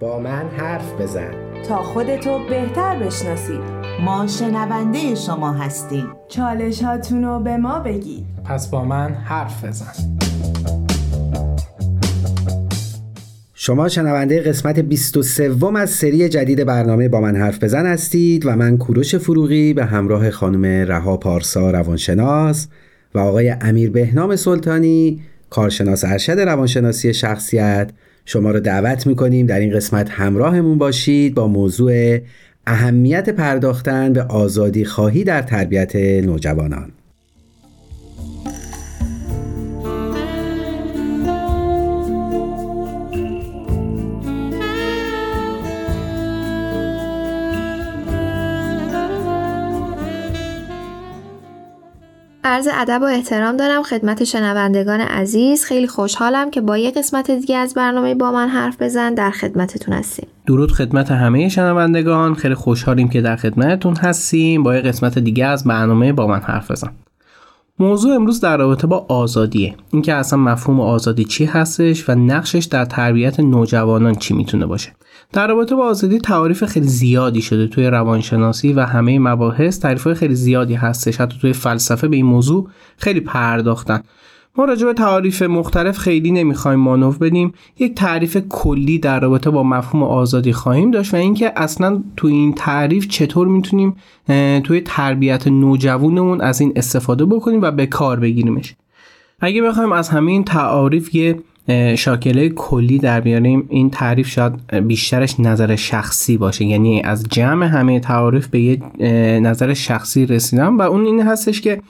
با من حرف بزن. تا خودتو بهتر بشناسید ما شنونده شما هستیم. چالش هاتونو به ما بگید. پس با من حرف بزن. شما شنونده قسمت 23 از سری جدید برنامه با من حرف بزن هستید و من کوروش فروغی به همراه خانم رها پارسا روانشناس و آقای امیر بهنام سلطانی کارشناس ارشد روانشناسی شخصیت شما رو دعوت می‌کنیم در این قسمت همراهمون باشید با موضوع اهمیت پرداختن به آزادی خواهی در تربیت نوجوانان. عرض ادب و احترام دارم خدمت شنوندگان عزیز. خیلی خوشحالم که با یه قسمت دیگه از برنامه با من حرف بزن در خدمتتون هستیم. درود خدمت همه شنوندگان. خیلی خوشحالیم که در خدمتتون هستیم. با یه قسمت دیگه از برنامه با من حرف بزن. موضوع امروز در رابطه با آزادیه. اینکه اصلا مفهوم آزادی چی هستش و نقشش در تربیت نوجوانان چی می‌تونه باشه. در رابطه با آزادی تعاریف خیلی زیادی شده توی روانشناسی و همه مباحث. تعریف خیلی زیادی هستش. حتی توی فلسفه به این موضوع خیلی پرداختن. ما راجع به تعاریف مختلف خیلی نمی‌خوایم مانور بدیم. یک تعریف کلی در رابطه با مفهوم آزادی خواهیم داشت و اینکه اصلا توی این تعریف چطور می‌تونیم توی تربیت نوجوانمون از این استفاده بکنیم و به کار بگیریمش. اگه بخوایم از همین تعاریف یه شاکله کلی در بیاریم این تعریف شاید بیشترش نظر شخصی باشه. یعنی از جمع همه تعاریف به یه نظر شخصی رسیدم و اون این هستش که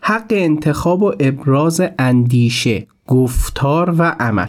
حق انتخاب و ابراز اندیشه گفتار و عمل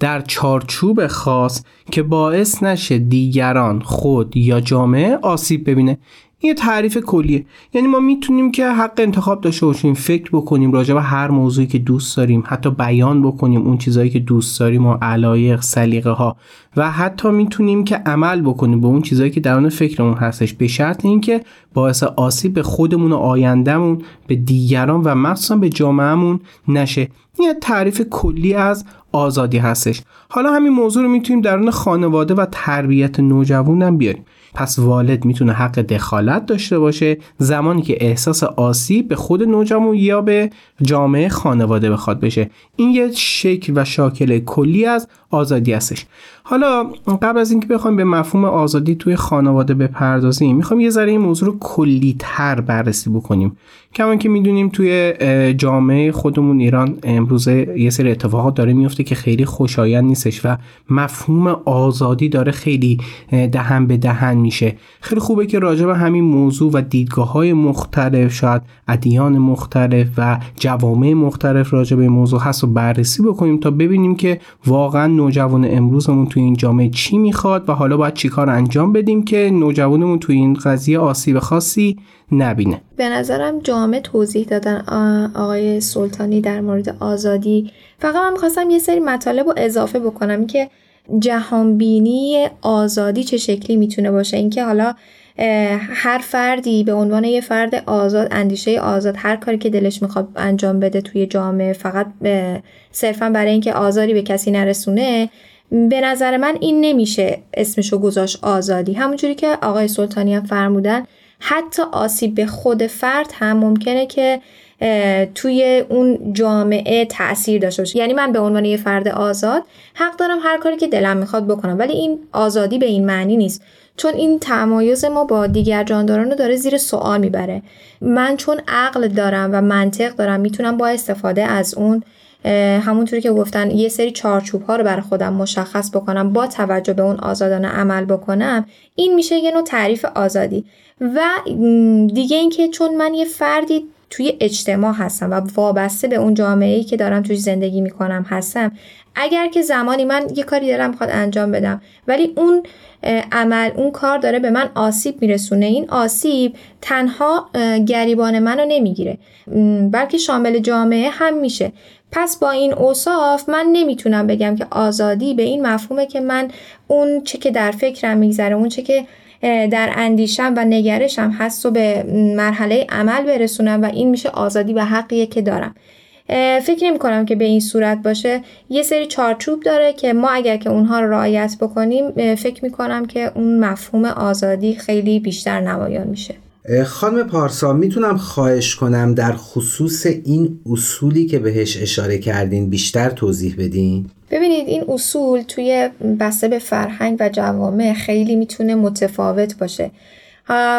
در چارچوب خاص که باعث نشه دیگران خود یا جامعه آسیب ببینه. این تعریف کلیه. یعنی ما می‌تونیم که حق انتخاب داشته باشیم فکر بکنیم راجع به هر موضوعی که دوست داریم حتی بیان بکنیم اون چیزهایی که دوست داریم و علایق سلیقه ها و حتی می‌تونیم که عمل بکنیم به اون چیزهایی که درون فکرمون هستش. به شرط اینکه باعث آسیب به خودمون و آیندهمون به دیگران و مخصوصا به جامعهمون نشه. این تعریف کلی از آزادی هستش. حالا همین موضوع رو می‌تونیم درون خانواده و تربیت نوجوانم بیاریم. پس والد می‌تونه حق دخالت داشته باشه زمانی که احساس آسیب به خود نوجوان یا به جامعه خانواده بخواد بشه. این یه شکل و شاکل کلی از آزادی هستش. حالا قبل از اینکه بخوایم به مفهوم آزادی توی خانواده بپردازیم می‌خوام یه ذره این موضوع رو کلی تر بررسی بکنیم. کمان که می‌دونیم توی جامعه خودمون ایران امروز یه سری اتفاقات داره میفته که خیلی خوشایند نیستش و مفهوم آزادی داره خیلی دهن به دهن میشه. خیلی خوبه که راجع به همین موضوع و دیدگاه های مختلف شاید ادیان مختلف و جوامع مختلف راجع به موضوع هست و بررسی بکنیم تا ببینیم که واقعا نوجوان امروزمون توی این جامعه چی می‌خواد و حالا باید چیکار انجام بدیم که نوجوانمون توی این قضیه آسیب خاصی نبینه؟ به نظرم جامعه توضیح دادن آقای سلطانی در مورد آزادی. فقط من می‌خواستم یه سری مطالب رو اضافه بکنم که جهانبینی آزادی چه شکلی می‌تونه باشه. اینکه حالا هر فردی به عنوان یه فرد آزاد اندیشه آزاد هر کاری که دلش می‌خواد انجام بده توی جامعه فقط صرفا برای اینکه آزاری به کسی نرسونه به نظر من این نمیشه اسمشو گذاشت آزادی. همونجوری که آقای سلطانی هم فرمودن حتی آسیب به خود فرد هم ممکنه که توی اون جامعه تاثیر داشته باشه. یعنی من به عنوان یه فرد آزاد حق دارم هر کاری که دلم می‌خواد بکنم ولی این آزادی به این معنی نیست. چون این تمایز ما با دیگر جانداران رو داره زیر سوال می‌بره. من چون عقل دارم و منطق دارم می‌تونم با استفاده از اون همونطوری که گفتن یه سری چارچوب ها رو برای خودم مشخص بکنم با توجه به اون آزادانه عمل بکنم این میشه یه نوع تعریف آزادی. و دیگه اینکه چون من یه فردی توی اجتماع هستم و وابسته به اون جامعه ای که دارم توی زندگی می‌کنم هستم اگر که زمانی من یه کاری دارم می‌خواد انجام بدم. ولی اون عمل اون کار داره به من آسیب میرسونه. این آسیب تنها گریبان منو نمی‌گیره. بلکه شامل جامعه هم میشه. پس با این اوصاف من نمی‌تونم بگم که آزادی به این مفهومه که من اون چه که در فکرم میگذره اون چه که در اندیشم و نگرشم هست و به مرحله عمل برسونم و این میشه آزادی و حقیه که دارم. فکر نمی کنم که به این صورت باشه. یه سری چارچوب داره که ما اگر که اونها رو رعایت بکنیم فکر می کنم که اون مفهوم آزادی خیلی بیشتر نمایان میشه. خانم پارسا می‌تونم خواهش کنم در خصوص این اصولی که بهش اشاره کردین بیشتر توضیح بدین؟ ببینید این اصول توی بسته به فرهنگ و جوامع خیلی می‌تونه متفاوت باشه.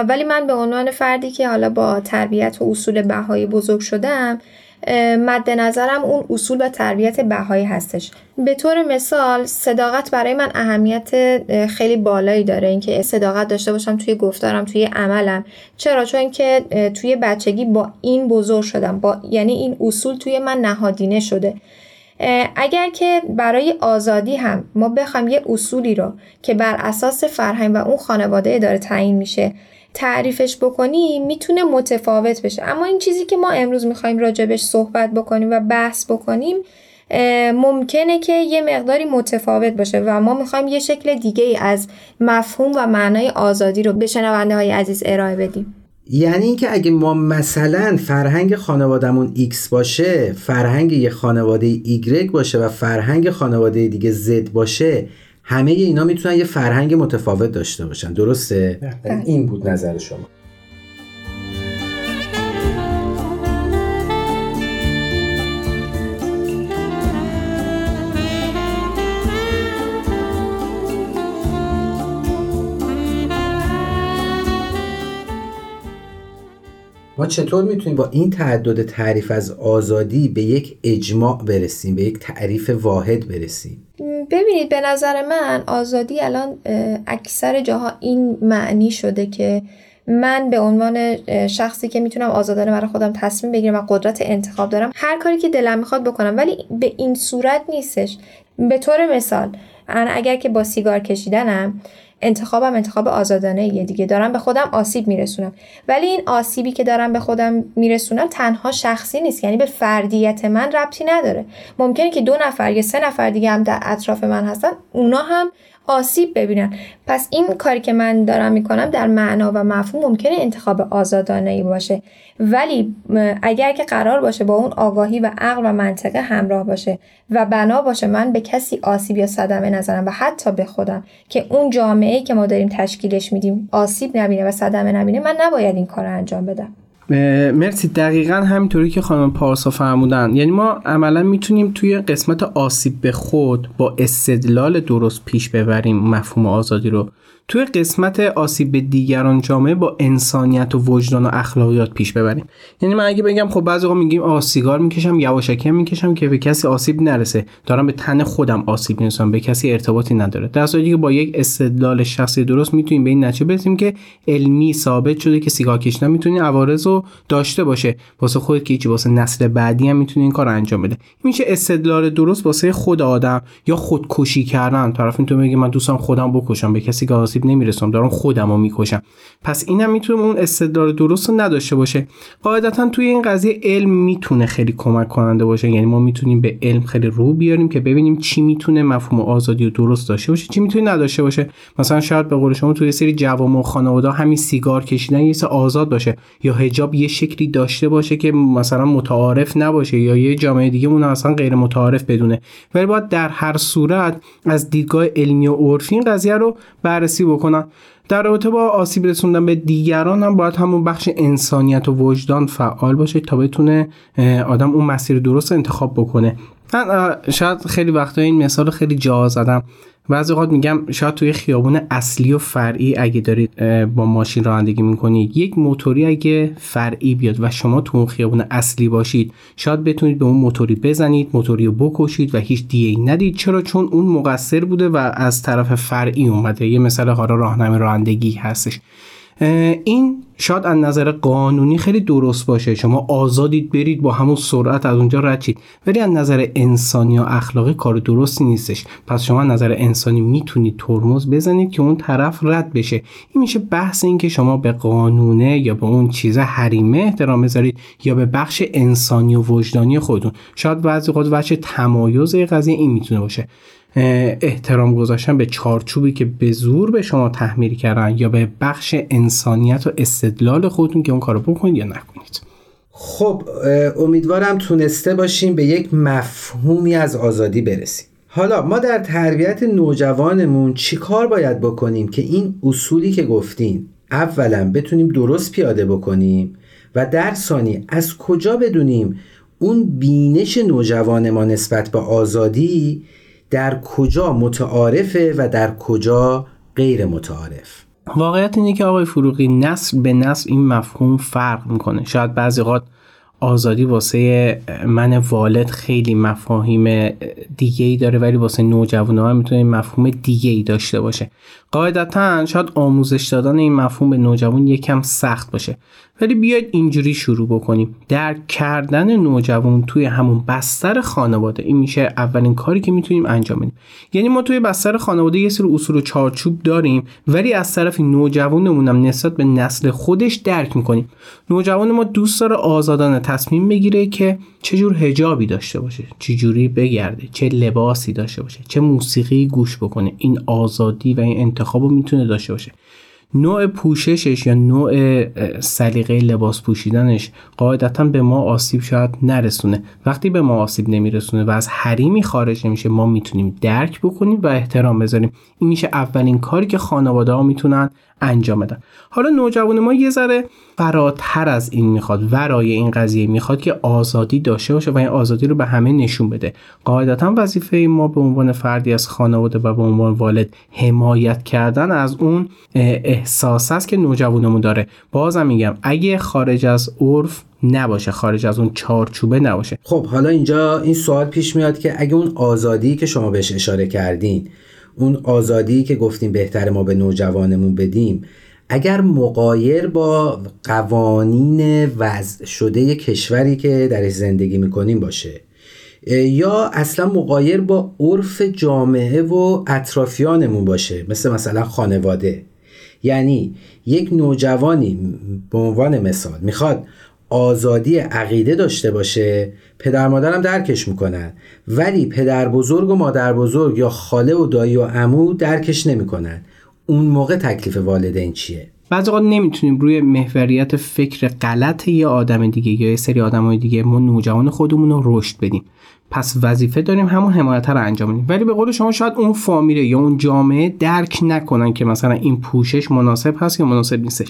ولی من به عنوان فردی که حالا با تربیت و اصول بهایی بزرگ شدم مد نظرم اون اصول و تربیت بهایی هستش. به طور مثال صداقت برای من اهمیت خیلی بالایی داره. اینکه صداقت داشته باشم توی گفتارم توی عملم. چرا؟ چون که توی بچگی با این بزرگ شدم. با یعنی این اصول توی من نهادینه شده. اگر که برای آزادی هم ما بخوایم یه اصولی رو که بر اساس فرهنگ و اون خانواده داره تعیین میشه تعریفش بکنیم می‌تونه متفاوت بشه. اما این چیزی که ما امروز می‌خوایم راجبش صحبت بکنیم و بحث بکنیم ممکنه که یه مقداری متفاوت باشه و ما می‌خوایم یه شکل دیگه ای از مفهوم و معنای آزادی رو به شنونده های عزیز ارائه بدیم. یعنی اینکه اگه ما مثلا فرهنگ خانوادهمون X باشه فرهنگ یه خانواده Y باشه و فرهنگ خانواده دیگه Z باشه همه اینا می‌تونن یه فرهنگ متفاوت داشته باشن درسته؟ بله. این بود نظر شما ما چطور می‌تونیم با این تعدد تعریف از آزادی به یک اجماع برسیم به یک تعریف واحد برسیم ببینید به نظر من آزادی الان اکثر جاها این معنی شده که من به عنوان شخصی که می‌تونم آزادانه برای خودم تصمیم بگیرم و قدرت انتخاب دارم هر کاری که دلم می‌خواد بکنم. ولی به این صورت نیستش. به طور مثال اگر که با سیگار کشیدنم انتخابم انتخاب آزادانه یه دیگه. دارم به خودم آسیب میرسونم. ولی این آسیبی که دارم به خودم میرسونم تنها شخصی نیست. یعنی به فردیت من ربطی نداره. ممکنه که دو نفر یا سه نفر دیگه هم در اطراف من هستن اونا هم آسیب ببینن. پس این کاری که من دارم می‌کنم در معنا و مفهوم ممکنه انتخاب آزادانه ای باشه. ولی اگر که قرار باشه با اون آگاهی و عقل و منطقه همراه باشه و بنا باشه من به کسی آسیب یا صدمه نزنم و حتی به خودم که اون جامعه که ما داریم تشکیلش میدیم آسیب نبینه و صدمه نبینه من نباید این کار رو انجام بدم. مرسی. دقیقا همینطوری که خانم پارسا فرمودن. یعنی ما عملا می‌تونیم توی قسمت آسیب به خود با استدلال درست پیش ببریم مفهوم آزادی رو. توی قسمت آسیب به دیگران جامعه با انسانیت و وجدان و اخلاقیات پیش ببریم. یعنی من اگه بگم خب بعضی میگیم آ سیگار می‌کشم یواشکی می‌کشم که به کسی آسیب نرسه. دارم به تن خودم آسیب میرسونم به کسی ارتباطی نداره. در صورتی که با یک استدلال شخصی درست می‌تونیم به این نتیجه برسیم که علمی ثابت شده که سیگار کشیدن می‌تونه عوارض رو داشته باشه. واسه خودت که هیچی واسه نسل بعدی هم می‌تونه این کار انجام بده. میشه استدلال درست واسه خود آدم یا خودکشی کردن. طرف تو میگه من دوستم خودم بکشم به کسی که آسیب نمی‌رسم دارم خودم رو می‌کشم. پس اینم می‌تونه اون استدلال درست رو نداشته باشه. قاعدتا توی این قضیه علم می‌تونه خیلی کمک کننده باشه. یعنی ما می‌تونیم به علم خیلی رو بیاریم که ببینیم چی می‌تونه مفهوم آزادی رو درست داشته باشه چی می‌تونه نداشته باشه. مثلا شاید به قول شما توی سری جوام و خانواده همین سیگار کشیدن یه آزاد باشه. یا حجاب یه شکلی داشته باشه که مثلا متعارف نباشه یا یه جامعه دیگه اون اصلا غیر متعارف بدونه. ولی باید در هر صورت از دیدگاه علمی و عرفی این قضیه رو بررسی بکنن. در رابطه با آسیب رسوندن به دیگران هم باید همون بخش انسانیت و وجدان فعال باشه تا بتونه آدم اون مسیر درست انتخاب بکنه. من شاید خیلی وقتا این مثال خیلی جا زدم. بعضی اوقات میگم شاید توی خیابون اصلی و فرعی اگه دارید با ماشین رانندگی می‌کنید یک موتوری اگه فرعی بیاد و شما تو اون خیابون اصلی باشید شاید بتونید به اون موتوری بزنید موتوری رو بکشید و هیچ دیه ندید. چرا؟ چون اون مقصر بوده و از طرف فرعی اومده. یه مثال حالا راهنمای رانندگی هستش. این شاید از نظر قانونی خیلی درست باشه. شما آزادید برید با همون سرعت از اونجا رد شید. ولی از نظر انسانی و اخلاقی کار درستی نیستش. پس شما از نظر انسانی می‌تونید ترمز بزنید که اون طرف رد بشه. این میشه بحث این که شما به قانونه یا به اون چیز حریمه احترام بذارید یا به بخش انسانی و وجدانی خودتون. شاید بعضی وقت بچه تمایز قضیه این می‌تونه باشه. احترام گذاشتن به چارچوبی که به زور به شما تحمیل کردن یا به بخش انسانیت و استدلال خودتون که اون کارو بکنید یا نکنید. خب امیدوارم تونسته باشیم به یک مفهومی از آزادی برسیم. حالا ما در تربیت نوجوانمون چی کار باید بکنیم که این اصولی که گفتیم اولا بتونیم درست پیاده بکنیم و در ثانی از کجا بدونیم اون بینش نوجوان ما نسبت به آزادی در کجا متعارفه و در کجا غیر متعارف. واقعیت اینه که آقای فروغی نسل به نسل این مفهوم فرق می‌کنه. شاید بعضی اوقات آزادی واسه من والد خیلی مفاهیم دیگه ای داره ولی واسه نوجوان ها می‌تونه مفهوم دیگه ای داشته باشه. قاعدتا شاید آموزش دادن این مفهوم به نوجوان یکم سخت باشه. ولی بیاید اینجوری شروع بکنیم. درک کردن نوجوان توی همون بستر خانواده. این میشه اولین کاری که می‌تونیم انجام بدیم. یعنی ما توی بستر خانواده یه سری اصول و چارچوب داریم ولی از طرف نوجوانمون هم نسبت به نسل خودش درک می‌کنیم. نوجوان ما دوست داره آزادانه تصمیم بگیره که چه جور حجابی داشته باشه چه جوری بگرده چه لباسی داشته باشه چه موسیقی گوش بکنه. این آزادی و این انتخاب رو می‌تونه داشته باشه. نوع پوششش یا نوع سلیقه لباس پوشیدنش قاعدتا به ما آسیب شاید نرسونه. وقتی به ما آسیب نمیرسونه و از حریمی خارج نمیشه ما می‌تونیم درک بکنیم و احترام بذاریم. این میشه اولین کاری که خانواده ها می‌تونن انجام بدن. حالا نوجوان ما یه ذره فراتر از این می‌خواد ورای این قضیه می‌خواد که آزادی داشته باشه و این آزادی رو به همه نشون بده. قاعدتا وظیفه ما به عنوان فردی از خانواده و به عنوان والد حمایت کردن از اون احساس است که نوجوانمون داره. بازم میگم اگه خارج از عرف نباشه خارج از اون چارچوبه نباشه. خب حالا اینجا این سوال پیش میاد که اگه اون آزادی که شما بهش اشاره کردین اون آزادی که گفتیم بهتر ما به نوجوانمون بدیم اگر مقایر با قوانین وضع شده کشوری که درش زندگی می‌کنیم باشه یا اصلا مقایر با عرف جامعه و اطرافیانمون باشه مثل مثلا خانواده. یعنی یک نوجوانی به عنوان مثال می‌خواد آزادی عقیده داشته باشه پدر مادرم درکش می‌کنن ولی پدر بزرگ و مادر بزرگ یا خاله و دایی و عمو درکش نمی‌کنن. اون موقع تکلیف والدین چیه؟ بعضی اوقات نمی‌تونیم روی محوریت فکر غلط یه آدم دیگه یا یه سری آدمای دیگه ما نوجوان خودمون رو رشد بدیم. پس وظیفه داریم همون حمایت رو انجام بدیم. ولی به قول شما شاید اون فامیله یا اون جامعه درک نکنن که مثلا این پوشش مناسب هست یا مناسب نیستش.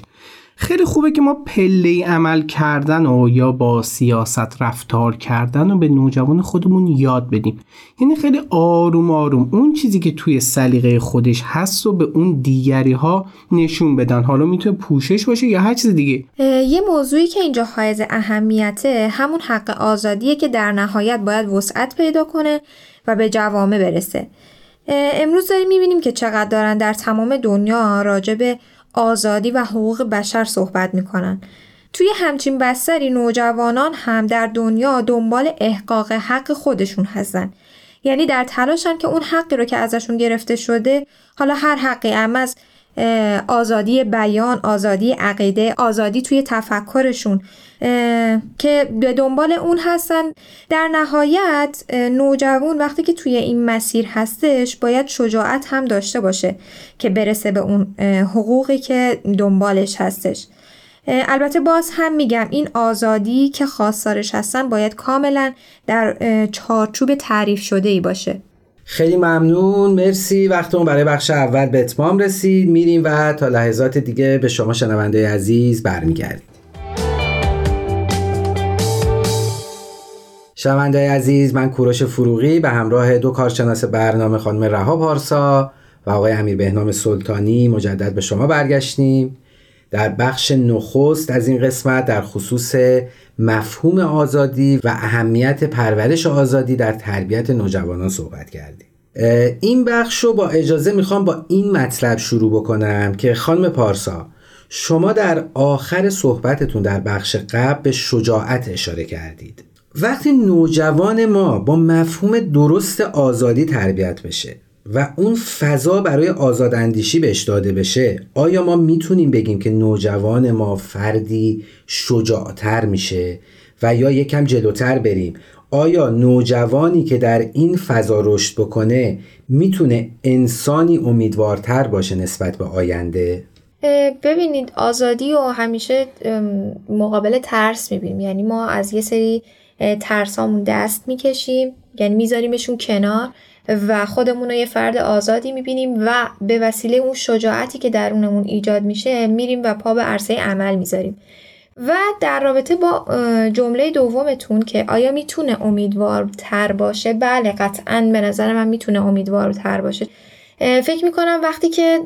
خیلی خوبه که ما پله عمل کردن و یا با سیاست رفتار کردن و به نوجوان خودمون یاد بدیم. یعنی خیلی آروم آروم اون چیزی که توی سلیقه خودش هست و به اون دیگری ها نشون بدن. حالا می‌تونه پوشش باشه یا هر چیز دیگه. یه موضوعی که اینجا حائز اهمیته همون حق آزادیه که در نهایت باید وسعت پیدا کنه و به جوامع برسه. امروز داریم می‌بینیم که چقدر دارن در تمام دنیا راجع به آزادی و حقوق بشر صحبت می‌کنن. توی همچین بستری نوجوانان هم در دنیا دنبال احقاق حق خودشون هستن. یعنی در تلاشن که اون حقی رو که ازشون گرفته شده حالا هر حقی هم از آزادی بیان آزادی عقیده آزادی توی تفکرشون که به دنبال اون هستن. در نهایت نوجوان وقتی که توی این مسیر هستش باید شجاعت هم داشته باشه که برسه به اون حقوقی که دنبالش هستش. البته باز هم میگم این آزادی که خواستارش هستن باید کاملا در چارچوب تعریف شده ای باشه. خیلی ممنون. مرسی. وقتمون برای بخش اول به اتمام رسید. میریم و تا لحظات دیگه به شما شنونده عزیز برمیگردیم. شنونده عزیز من کوروش فروغی به همراه دو کارشناس برنامه خانم رها پارسا و آقای امیر بهنام سلطانی مجدد به شما برگشتیم. در بخش نخست از این قسمت در خصوص مفهوم آزادی و اهمیت پرورش آزادی در تربیت نوجوانان صحبت کردیم. این بخش رو با اجازه می‌خوام با این مطلب شروع بکنم که خانم پارسا شما در آخر صحبتتون در بخش قبل به شجاعت اشاره کردید. وقتی نوجوان ما با مفهوم درست آزادی تربیت بشه و اون فضا برای آزاداندیشی بهش داده بشه آیا ما می‌تونیم بگیم که نوجوان ما فردی شجاعتر میشه و یا یکم جلوتر بریم؟ آیا نوجوانی که در این فضا رشد بکنه می‌تونه انسانی امیدوارتر باشه نسبت به آینده؟ ببینید آزادی و همیشه مقابل ترس می‌بینیم. یعنی ما از یه سری ترسامون دست می‌کشیم یعنی میذاریمشون کنار. و خودمون رو یه فرد آزادی می‌بینیم و به وسیله اون شجاعتی که درونمون ایجاد میشه میریم و پا به عرصه عمل می‌ذاریم. و در رابطه با جمله دومتون که آیا می‌تونه امیدوارتر باشه؟ بله قطعا به نظر من می‌تونه امیدوارتر باشه. فکر می‌کنم وقتی که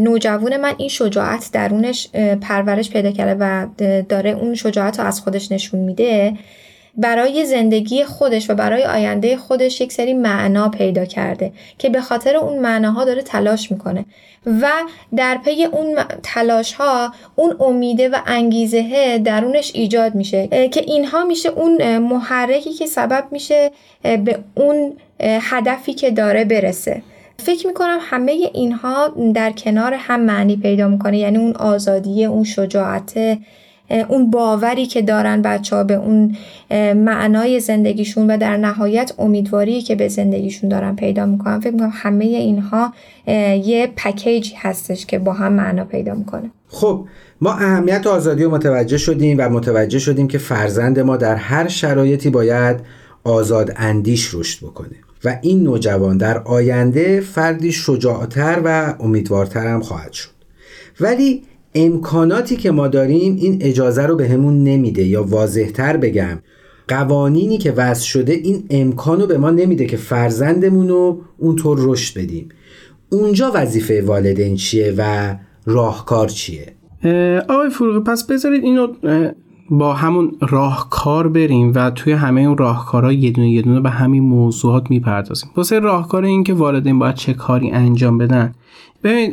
نوجوان من این شجاعت درونش پرورش پیدا کرده و داره اون شجاعت رو از خودش نشون میده برای زندگی خودش و برای آینده خودش یک سری معنا پیدا کرده که به خاطر اون معناها داره تلاش می‌کنه. و در پی اون تلاش ها اون امیده و انگیزه درونش ایجاد میشه که اینها میشه اون محرکی که سبب میشه به اون هدفی که داره برسه. فکر می‌کنم همه اینها در کنار هم معنی پیدا می‌کنه یعنی اون آزادی اون شجاعت اون باوری که دارن بچه ها به اون معنای زندگیشون و در نهایت امیدواری که به زندگیشون دارن پیدا می‌کنن. فکر می‌کنم همه اینها یه پکیج هستش که با هم معنا پیدا می‌کنه. خب ما اهمیت آزادی رو متوجه شدیم و متوجه شدیم که فرزند ما در هر شرایطی باید آزاد اندیش رشد بکنه. و این نوجوان در آینده فردی شجاعتر و امیدوارتر هم خواهد شد. ولی امکاناتی که ما داریم این اجازه رو بهمون همون نمیده یا واضحتر بگم. قوانینی که وضع شده این امکانو به ما نمیده که فرزندمون رو اونطور رشد بدیم. اونجا وظیفه والدین چیه و راهکار چیه؟ آقای فروغی پس بذارید اینو با همون راهکار بریم و توی همه اون راهکارها یه دونه یه دونه به همین موضوعات می‌پردازیم. واسه راهکار این که والدین باید چه کاری انجام بدن. ببینید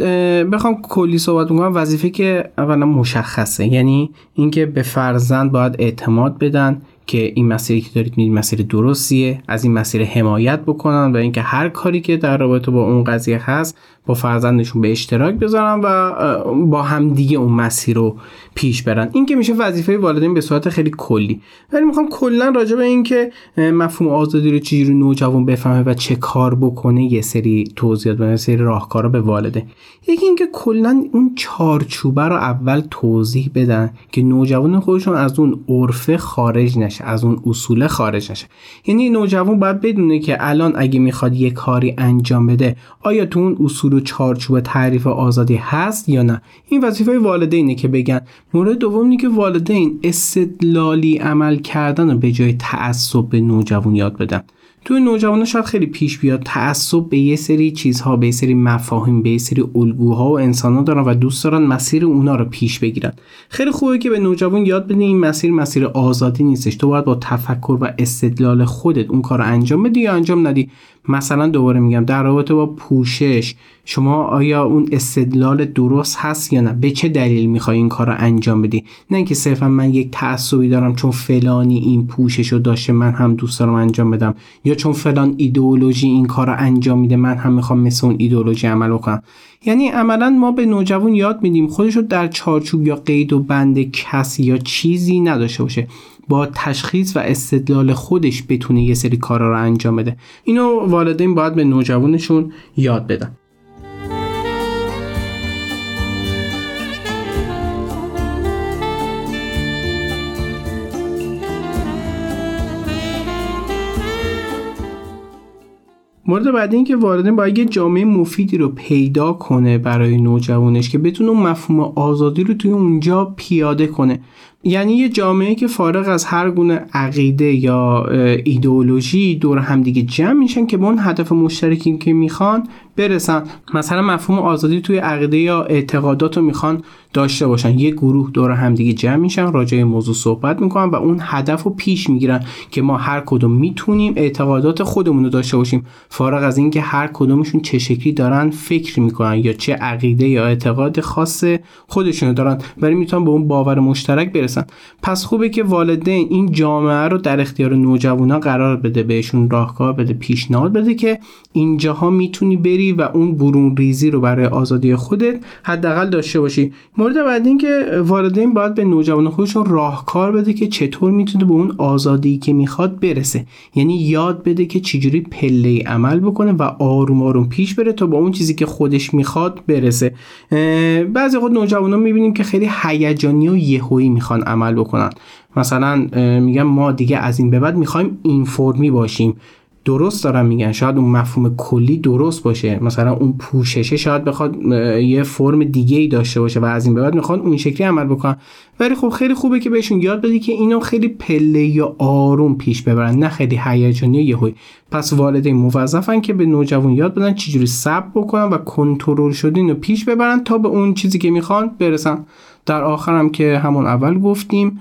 بخوام کلی صحبت کنم. وظیفه که اولا مشخصه. یعنی اینکه به فرزند باید اعتماد بدن که این مسیری که دارید میرید مسیر درستیه از این مسیر حمایت بکنن و اینکه هر کاری که در رابطه با اون قضیه هست با فرزندشون به اشتراک بذارن و با هم دیگه اون مسیر رو پیش برن. این که میشه وظیفه والدین به صورت خیلی کلی. ولی می‌خوام کلا راجع به این که مفهوم آزادی رو چجوری نوجوان بفهمه و چه کار بکنه یه سری توضیحات و یه سری راهکارا به والده. یکی اینکه کلا اون چارچوبه رو اول توضیح بدن که نوجوان خودشون از اون عرفه خارج نشه از اون اصول خارج نشه. یعنی نوجوان باید بدونه که الان اگه می‌خواد یه کاری انجام بده آیا تو اون اصول و چارچوب تعریف آزادی هست یا نه؟ این وظیفه والدینه که بگن. مورد دوم اینه که والدین استدلالی عمل کردن و به جای تعصب به نوجوان یاد بدن. تو نوجوانان شاید خیلی پیش بیاد تعصب به یه سری چیزها به یه سری مفاهیم به یه سری الگوها و انسانها دارن و دوست دارن مسیر اونا رو پیش بگیرن. خیلی خوبه که به نوجوان یاد بدین این مسیر مسیر آزادی نیستش. تو باید با تفکر و استدلال خودت اون کار رو انجام بدی یا انجام ندی؟ مثلا دوباره میگم در رابطه با پوشش شما آیا اون استدلال درست هست یا نه؟ به چه دلیل می‌خوای این کار رو انجام بدی؟ نه اینکه صرفا من یک تعصبی دارم چون فلانی این پوشش رو داشته من هم دوست دارم انجام بدم. یا چون فلان ایدئولوژی این کار رو انجام میده من هم می‌خوام مثل اون ایدئولوژی عمل بکنم. یعنی عملا ما به نوجوان یاد میدیم خودش رو در چارچوب یا قید و بند کسی یا چیزی نداشته باشه. با تشخیص و استدلال خودش بتونه یه سری کارا رو انجام بده. اینو والدین باید به نوجوانشون یاد بدن. مورد بعدی این که والدین باید یه جامعه مفیدی رو پیدا کنه برای نوجوانش که بتونه مفهوم آزادی رو توی اونجا پیاده کنه. یعنی یه جامعه که فارغ از هر گونه عقیده یا ایدئولوژی دور همدیگه جمع میشن که به اون هدف مشترکی که می‌خوان برسن. مثلا مفهوم آزادی توی عقیده یا اعتقادات رو می‌خوان داشته باشن. یه گروه دور همدیگه جمع میشن راجع موضوع صحبت می‌کنن و اون هدف رو پیش می‌گیرن که ما هر کدوم می‌تونیم اعتقادات خودمون رو داشته باشیم. فارغ از اینکه هر کدومشون چه شکلی دارن فکر می‌کنن یا چه عقیده یا اعتقاد خاص خودشونو دارن. ولی می‌تونن به اون باور مشترک برسن. برسن پس خوبه که والدین این جامعه رو در اختیار نوجوانا قرار بده بهشون راهکار بده پیشنهاد بده که اینجاها می‌تونی بری و اون برون ریزی رو برای آزادی خودت حداقل داشته باشی. مورد بعد این که والدین باید به نوجوان خودشون راهکار بده که چطور می‌تونه به اون آزادی که می‌خواد برسه. یعنی یاد بده که چجوری پله عمل بکنه و آروم آروم پیش بره تا با اون چیزی که خودش می‌خواد برسه. بعضی خود نوجوانا می‌بینیم که خیلی هیجانی و یهویی می‌خوان عمل بکنن. مثلا میگم ما دیگه از این به بعد می‌خوایم اینفورمی باشیم. درست دارم میگن. شاید اون مفهوم کلی درست باشه. مثلا اون پوششه شاید بخواد یه فرم دیگه ای داشته باشه و از این به بعد می‌خوان اون شکلی عمل بکنن. ولی خب خیلی خوبه که بهشون یاد بدی که اینو خیلی پله یا آروم پیش ببرن نه خیلی هیجانی یهویی پس والدین موظفن که به نوجوان یاد بدن چجوری صبر بکنن و کنترل شده اینو پیش ببرن تا به اون چیزی که می‌خوان برسن. در آخرم که همون اول گفتیم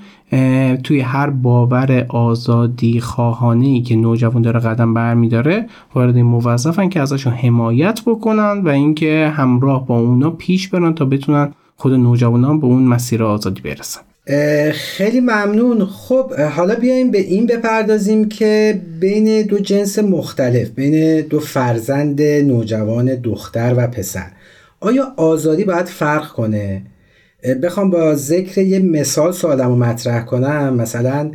توی هر باور آزادی خواهانه ای که نوجوان داره قدم برمیداره وارد موظفن که ازشون حمایت بکنن و اینکه همراه با اونا پیش برن تا بتونن خود نوجوانان به اون مسیر آزادی برسن. خیلی ممنون. خب حالا بیایم به این بپردازیم که بین دو جنس مختلف بین دو فرزند نوجوان دختر و پسر آیا آزادی باید فرق کنه؟ بخوام با ذکر یه مثال سوالم رو مطرح کنم. مثلا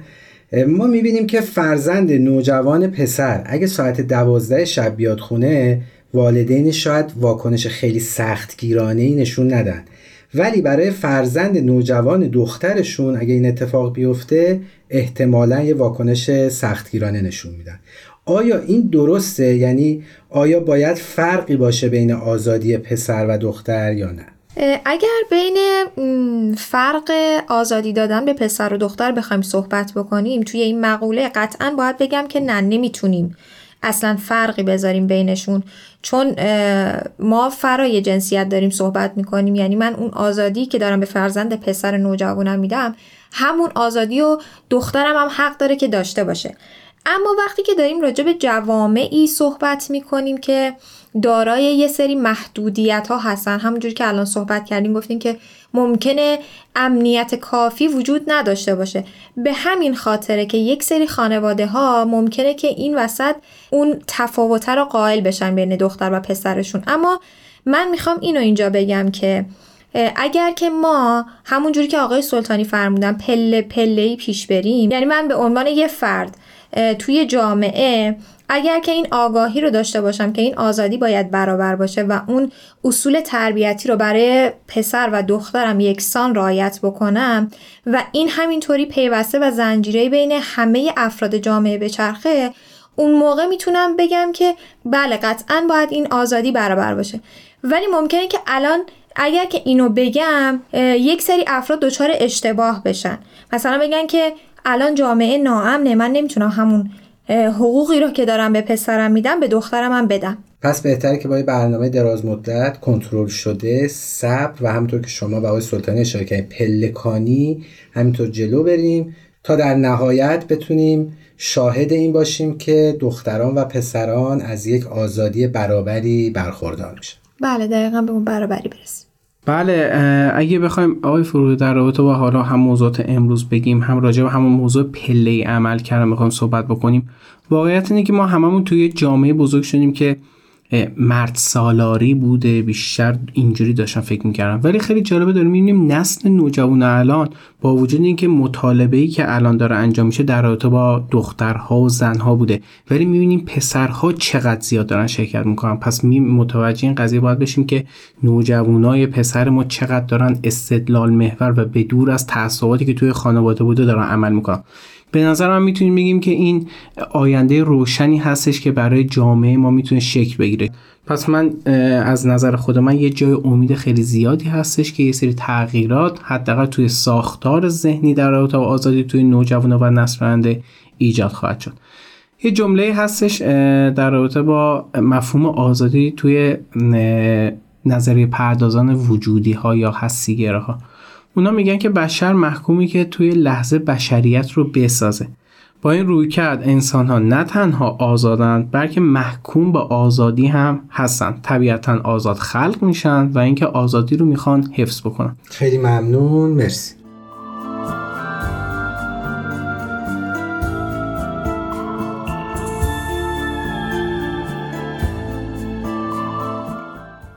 ما می‌بینیم که فرزند نوجوان پسر اگه ساعت دوازده شب بیاد خونه والدین شاید واکنش خیلی سختگیرانه ای نشون ندن. ولی برای فرزند نوجوان دخترشون اگه این اتفاق بیفته احتمالا یه واکنش سختگیرانه نشون میدن. آیا این درسته؟ یعنی آیا باید فرقی باشه بین آزادی پسر و دختر یا نه؟ اگر بین فرق آزادی دادن به پسر و دختر بخوایم صحبت بکنیم توی این مقوله قطعا باید بگم که نه نمی‌تونیم اصلا فرقی بذاریم بینشون. چون ما فرای جنسیت داریم صحبت می‌کنیم یعنی من اون آزادی که دارم به فرزند پسر نوجوانم میدم همون آزادی و دخترم هم حق داره که داشته باشه. اما وقتی که داریم راجع به جوامعی صحبت می‌کنیم که دارای یه سری محدودیت ها هستن. همونجوری که الان صحبت کردیم گفتیم که ممکنه امنیت کافی وجود نداشته باشه. به همین خاطره که یک سری خانواده ها ممکنه که این وسط اون تفاوته رو قائل بشن بین دختر و پسرشون. اما من می‌خوام اینو اینجا بگم که اگر که ما همونجوری که آقای سلطانی فرمودن پله پله پیش بریم یعنی من به عنوان یه فرد توی جامعه اگر که این آگاهی رو داشته باشم که این آزادی باید برابر باشه و اون اصول تربیتی رو برای پسر و دخترم یکسان رعایت بکنم و این همینطوری پیوسته و زنجیره بین همه افراد جامعه بچرخه اون موقع می‌تونم بگم که بله قطعا باید این آزادی برابر باشه. ولی ممکنه که الان اگر که اینو بگم یک سری افراد دچار اشتباه بشن. مثلا بگن که الان جامعه ناامنه من نمی‌تونم همون حقوقی رو که دارم به پسرم میدم به دخترم هم بدم. پس بهتره که با یه برنامه دراز مدت کنترل شده صبر و همونطور که شما به آقای سلطانی اشاره کردین پلکانی همینطور جلو بریم تا در نهایت بتونیم شاهد این باشیم که دختران و پسران از یک آزادی برابری برخوردار میشن. بله دقیقا به اون برابری برسیم. بله اگه بخوایم آقای فرودی در رابطه با حالا هم موضوعات امروز بگیم هم راجع به همون موضوع پله عمل کردن بخوایم صحبت بکنیم واقعیت اینه که ما هممون توی جامعه بزرگ شدیم که مرد سالاری بوده بیشتر اینجوری داشتن فکر می‌کردم. ولی خیلی جالبه داریم می‌بینیم نسل نوجوان الان با وجود اینکه مطالبه ای که الان داره انجام میشه در رابطه با دخترها و زنها بوده. ولی می‌بینیم پسرها چقدر زیاد دارن شرکت می‌کنن. پس می متوجه این قضیه باید بشیم که نوجوانای پسر ما چقدر دارن استدلال محور و به دور از تعصباتی که توی خانواده بوده دارن عمل می‌کنن. به نظر من می‌تونیم بگیم که این آینده روشنی هستش که برای جامعه ما می‌تونه شکل بگیره. پس من از نظر خود من یه جای امید خیلی زیادی هستش که یه سری تغییرات حداقل توی ساختار ذهنی در رابطه با آزادی توی نوجوانان و نسل ایجاد خواهد شد. یه جمله هستش در رابطه با مفهوم آزادی توی نظریه پردازان وجودی ها یا حسیگره ها اونا میگن که بشر محکومی که توی لحظه بشریت رو بسازه. با این روی کرد انسان ها نه تنها آزادند بلکه محکوم به آزادی هم هستن طبیعتا آزاد خلق میشن و اینکه آزادی رو می‌خوان حفظ بکنن. خیلی ممنون. مرسی.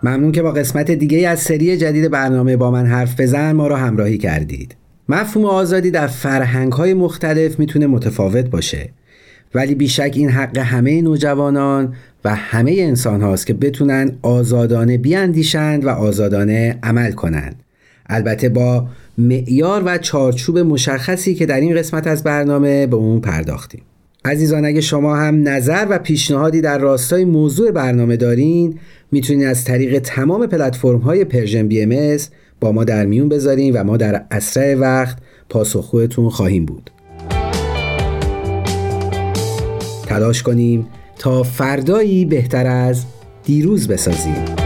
ممنون که با قسمت دیگه از سری جدید برنامه با من حرف بزن ما را همراهی کردید. مفهوم آزادی در فرهنگ های مختلف می‌تونه متفاوت باشه. ولی بیشک این حق همه نوجوانان و همه انسان هاست که بتونن آزادانه بیاندیشند و آزادانه عمل کنند. البته با معیار و چارچوب مشخصی که در این قسمت از برنامه به اون پرداختیم. عزیزان اگه شما هم نظر و پیشنهادی در راستای موضوع برنامه دارین می‌تونید از طریق تمام پلتفرم های پرژن بی ام با ما در میون بذارین و ما در اسرع وقت پاسخگوتون خواهیم بود. تلاش کنیم تا فردایی بهتر از دیروز بسازیم.